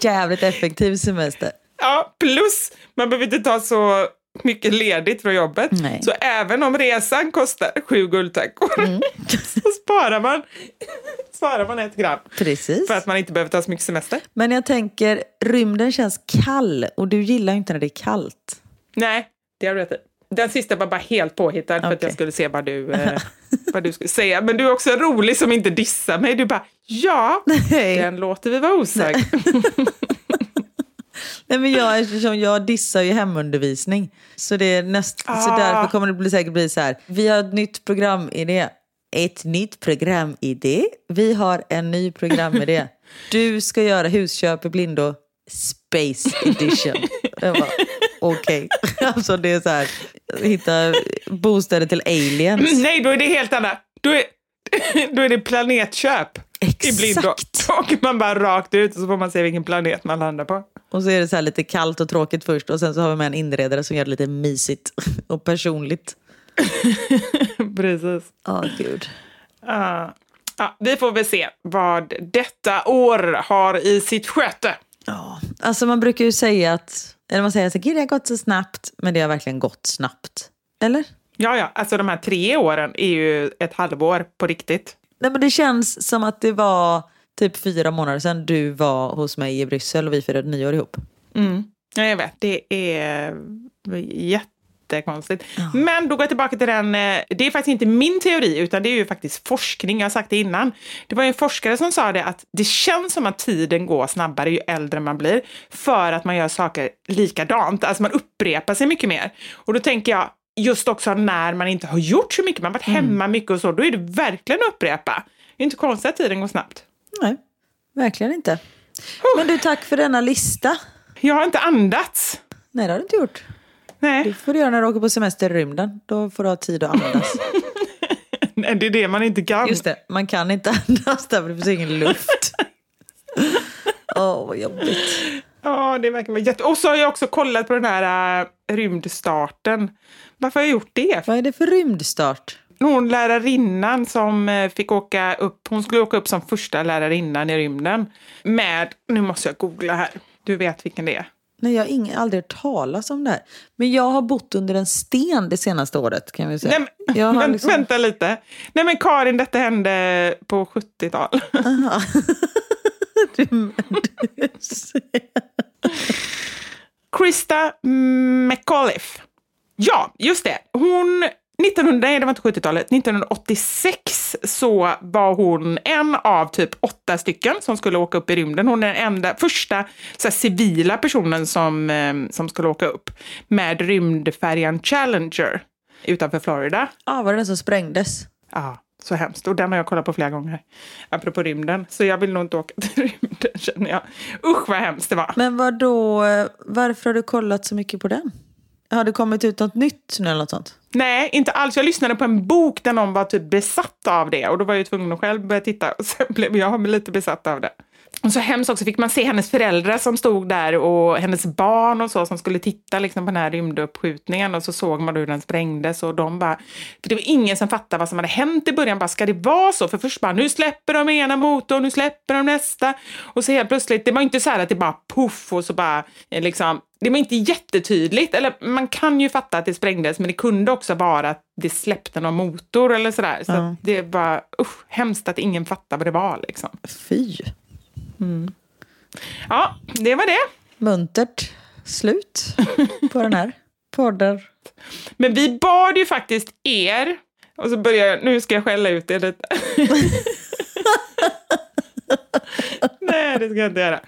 Jävligt effektiv semester. Ja, plus man behöver inte ta så mycket ledigt från jobbet. Nej. Så även om resan kostar sju guldtackor Mm. så sparar man, sparar man ett gram. Precis. För att man inte behöver ta så mycket semester. Men jag tänker, rymden känns kall och du gillar ju inte när det är kallt. Nej, det har du rätt i. Den sista var bara helt påhittad för att jag skulle se vad du, eh, vad du skulle säga. Men du är också rolig som inte dissar mig. Du bara, ja, Nej. den låter vi vara osagd. Nej, men jag, eftersom jag dissar ju hemundervisning. Så, det är näst, så Ah. därför kommer det bli, säkert bli så här. Vi har ett nytt programidé. Ett nytt programidé. Vi har en ny programidé. Du ska göra husköp i blindo. Space edition. Jag bara, okej. Alltså det är så här. Hitta bostäder till aliens. Nej, då är det helt annat. Då är, då är det planetköp. I blindo. Exakt. Då åker man bara rakt ut och så får man se vilken planet man landar på. Och så är det så lite kallt och tråkigt först. Och sen så har vi med en inredare som gör det lite mysigt och personligt. Precis. Ja, gud. Ja. ja, vi får väl se vad detta år har i sitt sköte. Ja, alltså man brukar ju säga att, eller man säger att gud det har gått så snabbt, men det har verkligen gått snabbt. Eller? Ja, ja, alltså de här tre åren är ju ett halvår på riktigt. Nej men det känns som att det var typ fyra månader sedan du var hos mig i Bryssel och vi firade nyår ihop. Ja, jag vet. Det är jättekonstigt. Men då går jag tillbaka till den, eh, det är faktiskt inte min teori, utan det är ju faktiskt forskning, jag har sagt det innan. Det var en forskare som sa det att det känns som att tiden går snabbare ju äldre man blir, för att man gör saker likadant, alltså man upprepar sig mycket mer. Och då tänker jag, just också när man inte har gjort så mycket, man har varit hemma mycket och så, då är det verkligen att upprepa. Det är inte konstigt att tiden går snabbt. Nej, verkligen inte. Men du, tack för denna lista. Jag har inte andats. Nej, det har du inte gjort. Nej, Det får du göra när du åker på semester i rymden. Då får du ha tid att andas. Nej, det är det man inte kan. Just det, man kan inte andas där för det finns ingen luft. Åh, vad jobbigt. Ja, det verkar vara jätte... Och så har jag också kollat på den här äh, rymdstarten. Varför har jag gjort det? Vad är det för rymdstart? Hon lärarinnan som eh, fick åka upp, hon skulle åka upp som första lärarinnan i rymden med, nu måste jag googla här, du vet vilken det är. Nej, jag har ingen, aldrig hört talas om det här. Men jag har bott under en sten det senaste året kan vi säga. Nej, men, jag har liksom... Vänta lite. Nej men Karin, detta hände på 70-tal. Krista McAuliffe. Ja, just det. Hon 1900, nej, det var inte 70-talet. 1986 så var hon en av typ åtta stycken som skulle åka upp i rymden. Hon är den enda, första så här, civila personen som, eh, som skulle åka upp med rymdfärjan Challenger utanför Florida. Ja, var det den som sprängdes? Ja, så hemskt. Och den har jag kollat på flera gånger. Apropå rymden. Så jag vill nog inte åka till rymden känner jag. Usch vad hemskt det var. Men vad då? varför har du kollat så mycket på den? Har det kommit ut något nytt nu eller något sånt? Nej, inte alls. Jag lyssnade på en bok där någon var typ besatt av det. Och då var jag ju tvungen att själv börja titta. Och sen blev jag lite besatt av det. Och så hemskt också fick man se hennes föräldrar som stod där och hennes barn och så som skulle titta liksom på den här rymduppskjutningen och så såg man hur den sprängdes och de bara, för det var ingen som fattade vad som hade hänt i början, bara ska det vara så? För först bara, nu släpper de ena motorn, nu släpper de nästa och så helt plötsligt, det var inte så här att det bara poff och så bara eh, liksom, det var inte jättetydligt, eller man kan ju fatta att det sprängdes men det kunde också vara att det släppte någon motor eller sådär. Så att det var usch, hemskt att ingen fattade vad det var liksom. Fy. Ja, det var det. Muntert slut på den här podden. Men vi bad ju faktiskt er, och så börjar jag, nu ska jag skälla ut er lite. Nej, det ska jag inte göra.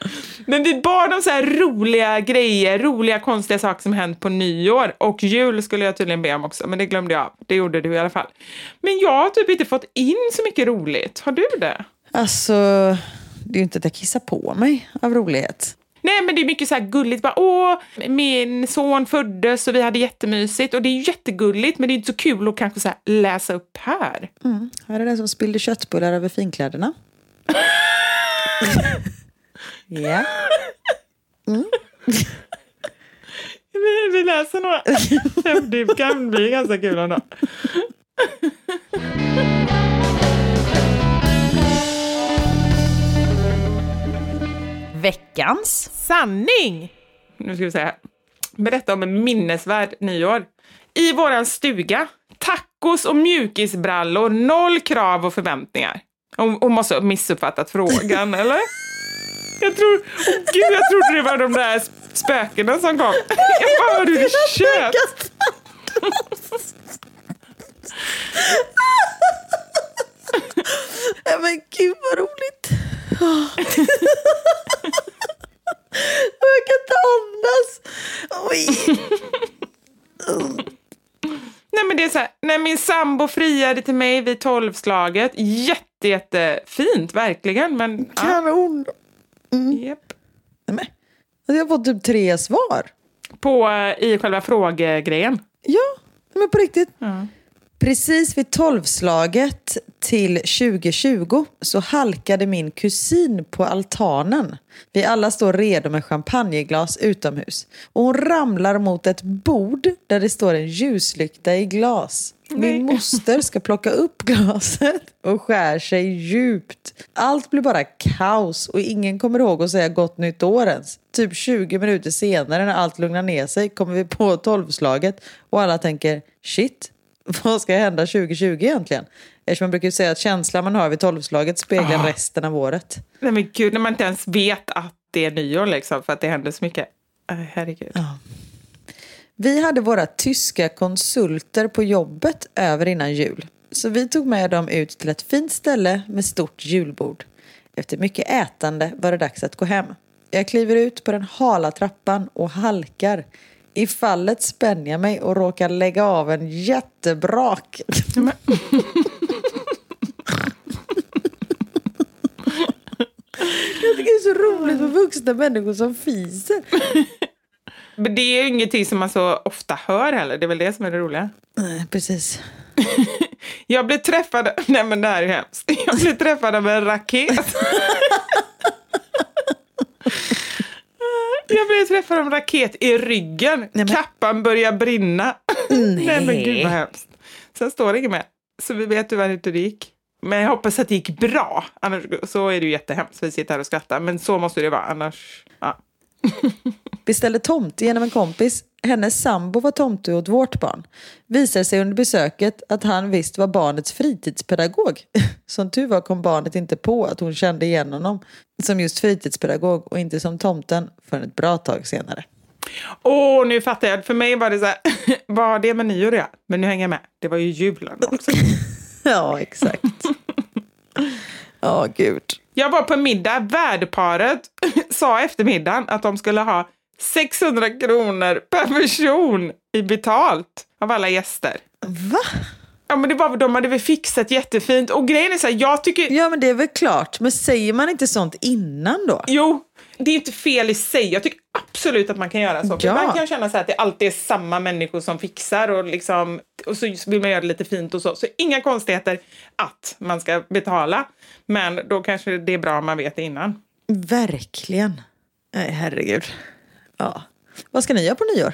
Men vi bad om så här roliga grejer, roliga konstiga saker som hänt på nyår. Och jul skulle jag tydligen be om också, men det glömde jag. Det gjorde du i alla fall. Men jag har typ inte fått in så mycket roligt. Har du det? Alltså, det är ju inte att jag kissar på mig av rolighet. Nej, men det är mycket så här gulligt. Bara, Åh, min son föddes och vi hade jättemysigt. Och det är jättegulligt, men det är inte så kul att kanske så här läsa upp här. Mm. Här är den som spillde köttbullar över finkläderna. ja. Vi, vi läser några. Det kan bli ganska kul ändå. Veckans Sanning! Nu ska vi säga. Berätta om en minnesvärd nyår. I våran stuga. Tacos och mjukisbrallor. Noll krav och förväntningar. Hon, hon måste ha missuppfattat frågan, eller? Jag tror... Åh gud, jag trodde det var de där spökena som kom. Jag bara, har du köpt? Nej men gud vad roligt. jag kan inte andas. Oj. Nej men det är så här, när min sambo friade till mig vid tolvslaget. Jätte, jättefint, verkligen. Men, ja. Kanon. Japp. Nej, men, alltså, jag har fått typ tre svar. På, eh, I själva frågegrejen. Ja, men på riktigt. Precis vid tolvslaget till 2020 så halkade min kusin på altanen. Vi alla står redo med champagneglas utomhus. Och hon ramlar mot ett bord där det står en ljuslykta i glas. Min moster ska plocka upp glaset och skär sig djupt. Allt blir bara kaos och ingen kommer ihåg att säga gott nytt år ens. Typ 20 minuter senare när allt lugnar ner sig kommer vi på tolvslaget och alla tänker shit, vad ska hända 2020 egentligen? Eftersom man brukar säga att känslan man har vid tolvslaget speglar resten av året. Nej men gud, när man inte ens vet att det är nyår liksom, för att det händer så mycket. Äh, herregud. Vi hade våra tyska konsulter på jobbet över innan jul. Så vi tog med dem ut till ett fint ställe med stort julbord. Efter mycket ätande var det dags att gå hem. Jag kliver ut på den hala trappan och halkar. I fallet spänner jag mig och råkar lägga av en jättebrak. Jag tycker det är så roligt med vuxna människor som fiser. Men det är ju ingenting som man så ofta hör heller. Det är väl det som är det roliga. Nej, precis. Jag blev träffad... Nej men det här är hemskt. Jag blev träffad av en raket. Jag blev träffad av en raket i ryggen. men- Kappan börjar brinna. Nej. men gud vad hemskt. Sen står det inget mer. Så vi vet tyvärr inte hur det gick. Men jag hoppas att det gick bra. Annars så är det ju jättehemskt. Vi sitter här och skrattar. Men så måste det vara. Annars... Ja. Beställde tomte genom en kompis. Hennes sambo var tomte åt vårt barn. Visar sig under besöket att han visst var barnets fritidspedagog. Som tur var kom barnet inte på att hon kände igen honom som just fritidspedagog och inte som tomten förrän ett bra tag senare. Åh, nu fattar jag. För mig var det så här, vad har det med nyår göra? Men nu hänger jag med. Det var ju julen också. Ja, exakt. Ja, gud. Jag var på middag. Värdparet sa efter middagen att de skulle ha 600 kronor per person i betalt av alla gäster. Va? Ja, men det var, de hade väl fixat jättefint. Och grejen är så här, jag tycker... Ja, men det är väl klart. Men säger man inte sånt innan då? Jo, det är inte fel i sig. Jag tycker absolut att man kan göra så. Ja. Ibland kan känna så att det alltid är samma människor som fixar och, liksom, och så vill man göra det lite fint och så. Så inga konstigheter att man ska betala. Men då kanske det är bra om man vet det innan. Verkligen. Nej, herregud. Ja. Vad ska ni göra på nyår?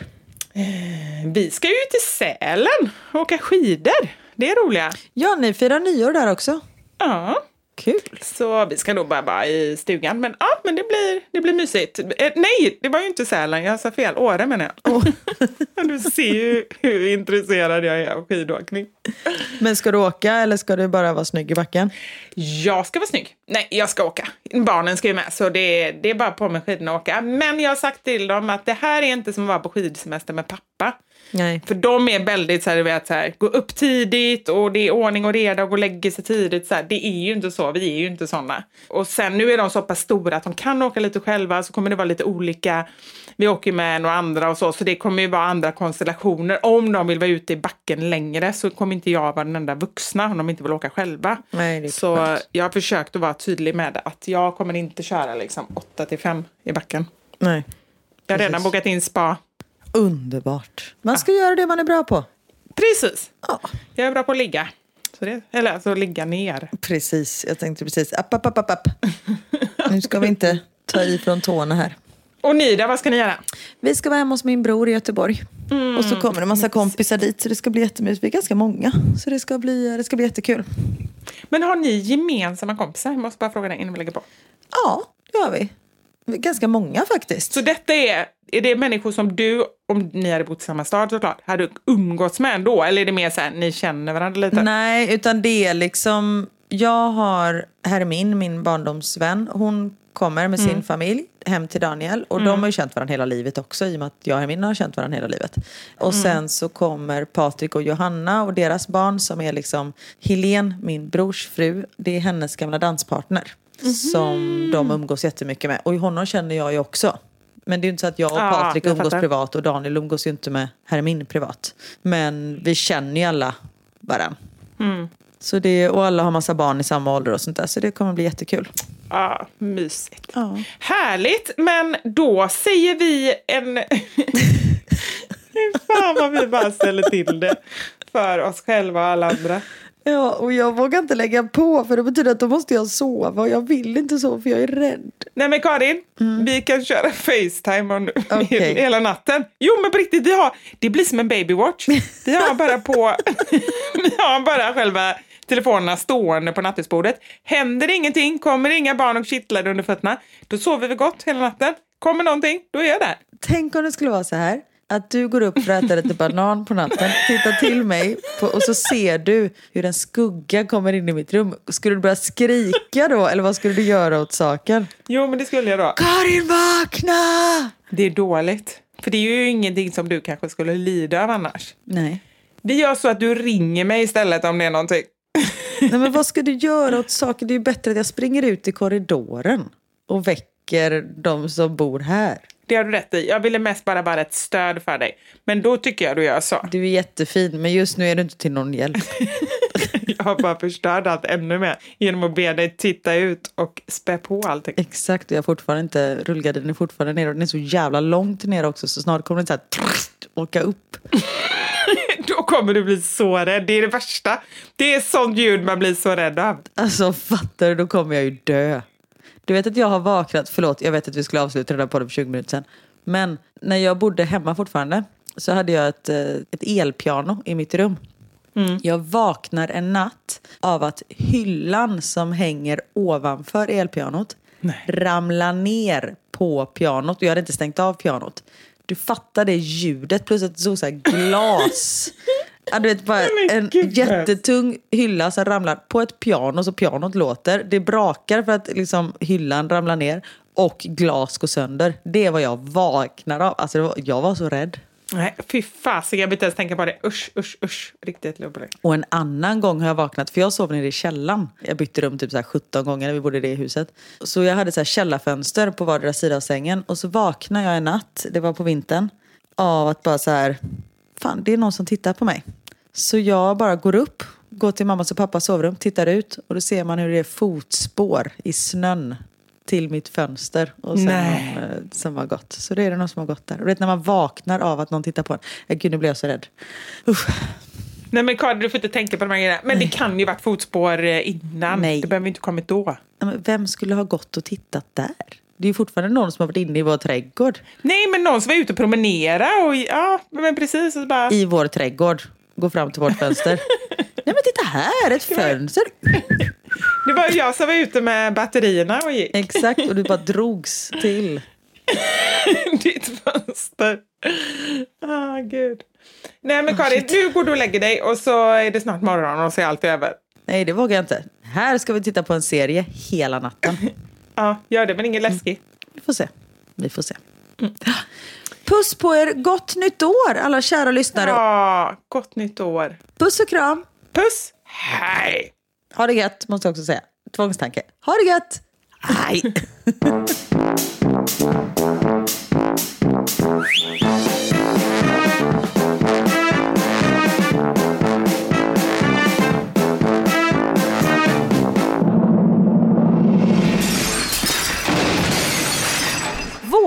Vi ska ju till Sälen och åka skidor. Det är roliga. Ja, ni firar nyår där också. Ja. Kul. Så vi ska nog bara vara i stugan. Men ja, men det blir, det blir mysigt. Eh, nej, det var ju inte Sälen. Jag sa fel. Åre menar jag. du ser ju hur intresserad jag är av skidåkning. Men ska du åka eller ska du bara vara snygg i backen? Jag ska vara snygg. Nej, jag ska åka. Barnen ska ju med, så det, det är bara på med skidorna och åka. Men jag har sagt till dem att det här är inte som att vara på skidsemester med pappa. Nej. För de är väldigt så här, vet, så här, gå upp tidigt och det är ordning och reda och gå och lägga sig tidigt. Så här. Det är ju inte så, vi är ju inte sådana. Och sen nu är de så pass stora att de kan åka lite själva, så kommer det vara lite olika. Vi åker med några andra och så, så det kommer ju vara andra konstellationer. Om de vill vara ute i backen längre så kommer inte jag vara den enda vuxna om de inte vill åka själva. Nej, så skönt. jag har försökt att vara tydlig med att jag kommer inte köra liksom 8 till 5 i backen. Nej. Jag har redan bokat in spa. Underbart. Man ska göra det man är bra på. Precis. Ja. Jag är bra på att ligga. Så det, eller alltså ligga ner. Precis, jag tänkte precis. App, app, app, app, app. Nu ska vi inte ta i från tårna här. Och ni då, vad ska ni göra? Vi ska vara hemma hos min bror i Göteborg. Och så kommer det en massa kompisar dit så det ska bli jättemysigt. Vi är ganska många. Så det ska bli, det ska bli jättekul. Men har ni gemensamma kompisar? Jag måste bara fråga det innan vi lägger på. Ja, det har vi. Ganska många faktiskt. Så detta är, är det människor som du, om ni hade bott i samma stad såklart, hade umgåtts med ändå? Eller är det mer så här, ni känner varandra lite? Nej, utan det är liksom... Jag har Hermin, min barndomsvän. Hon kommer med sin familj hem till Daniel. Och de har ju känt varandra hela livet också i och med att jag och Hermin har känt varandra hela livet. Och sen så kommer Patrik och Johanna och deras barn som är liksom Helen, min brors fru. Det är hennes gamla danspartner. Som de umgås jättemycket med. Och honom känner jag ju också. Men det är ju inte så att jag och Patrik jag umgås fattar. privat och Daniel umgås ju inte med Hermin privat. Men vi känner ju alla varandra. Så det, och alla har massa barn i samma ålder och sånt där. Så det kommer bli jättekul. Ja, mysigt. Ja. Härligt, men då säger vi en... Fan vad vi bara ställer till det för oss själva och alla andra. Ja, och jag vågar inte lägga på för det betyder att då måste jag sova. Och jag vill inte sova för jag är rädd. Nej men Karin, vi kan köra Facetime om, Okej. hela natten. Jo men på riktigt, vi har, det blir som en babywatch. Vi har bara på, vi har bara själva telefonerna stående på nattduksbordet. Händer det ingenting, kommer inga barn och kittlar under fötterna, då sover vi gott hela natten. Kommer någonting, då är jag där. Tänk om det skulle vara så här. Att du går upp för att äta lite banan på natten, tittar till mig på, och så ser du hur en skugga kommer in i mitt rum. Skulle du börja skrika då eller vad skulle du göra åt saken? Jo men det skulle jag då. Karin vakna! Det är dåligt. För det är ju ingenting som du kanske skulle lida av annars. Nej. Vi gör så att du ringer mig istället om det är någonting. Nej men vad ska du göra åt saken? Det är ju bättre att jag springer ut i korridoren och väcker de som bor här. Det har du rätt i. Jag ville mest bara vara ett stöd för dig. Men då tycker jag du gör så. Du är jättefin men just nu är du inte till någon hjälp. Jag har bara förstört allt ännu mer genom att be dig titta ut och spä på allting. Exakt, och jag har fortfarande inte, rullgardinen är fortfarande nere och den är så jävla långt ner också så snart kommer den så här åka upp. Då kommer du bli så rädd. Det är det värsta. Det är sånt ljud man blir så rädd av. Alltså fattar du, då kommer jag ju dö. Du vet att jag har vaknat, förlåt jag vet att vi skulle avsluta den här podden för 20 minuter sedan. Men när jag bodde hemma fortfarande så hade jag ett, eh, ett elpiano i mitt rum. Jag vaknar en natt av att hyllan som hänger ovanför elpianot ramlar ner på pianot. Och jag hade inte stängt av pianot. Du fattar det ljudet plus att det stod så här glas. Ja, du vet, bara en jättetung hylla som ramlar på ett piano så pianot låter. Det brakar för att liksom hyllan ramlar ner och glas går sönder. Det är vad jag vaknar av. Alltså, var, jag var så rädd. Nej, fy fasiken. Jag vill inte ens tänka på det. Usch, usch, usch. Riktigt obehagligt. Och en annan gång har jag vaknat, för jag sov nere i källaren. Jag bytte rum typ så här 17 gånger när vi bodde i det huset. Så jag hade så här källarfönster på vardera sida av sängen. Och så vaknade jag en natt, det var på vintern, av att bara så här, fan det är någon som tittar på mig. Så jag bara går upp, går till mammas och pappas sovrum, tittar ut och då ser man hur det är fotspår i snön till mitt fönster och sen Nej. någon, eh, som har gått. Så det är det någon som har gått där. Och vet när man vaknar av att någon tittar på en. Ja, gud, nu blir jag så rädd. Usch. Nej men Karin, du får inte tänka på de här grejerna. Men det kan ju varit fotspår eh, innan. Nej. Det behöver inte kommit då. Men Vem skulle ha gått och tittat där? Det är ju fortfarande någon som har varit inne i vår trädgård. Nej, men någon som var ute och promenera och ja, men precis. Och bara... I vår trädgård. Gå fram till vårt fönster. Nej men titta här, ett fönster. Det var jag som var ute med batterierna och gick. Exakt, och du bara drogs till. Ditt fönster. Ah, gud. Nej men Karin, nu går du och lägger dig och så är det snart morgon och så är allt över. Nej, det vågar jag inte. Här ska vi titta på en serie hela natten. Ja, gör det, men ingen läskig. Vi får se. Vi får se. Puss på er. Gott nytt år, alla kära lyssnare. Ja, gott nytt år. Puss och kram. Puss, hej! Ha det gött, måste jag också säga. Tvångstanke. Ha det gött. Hej.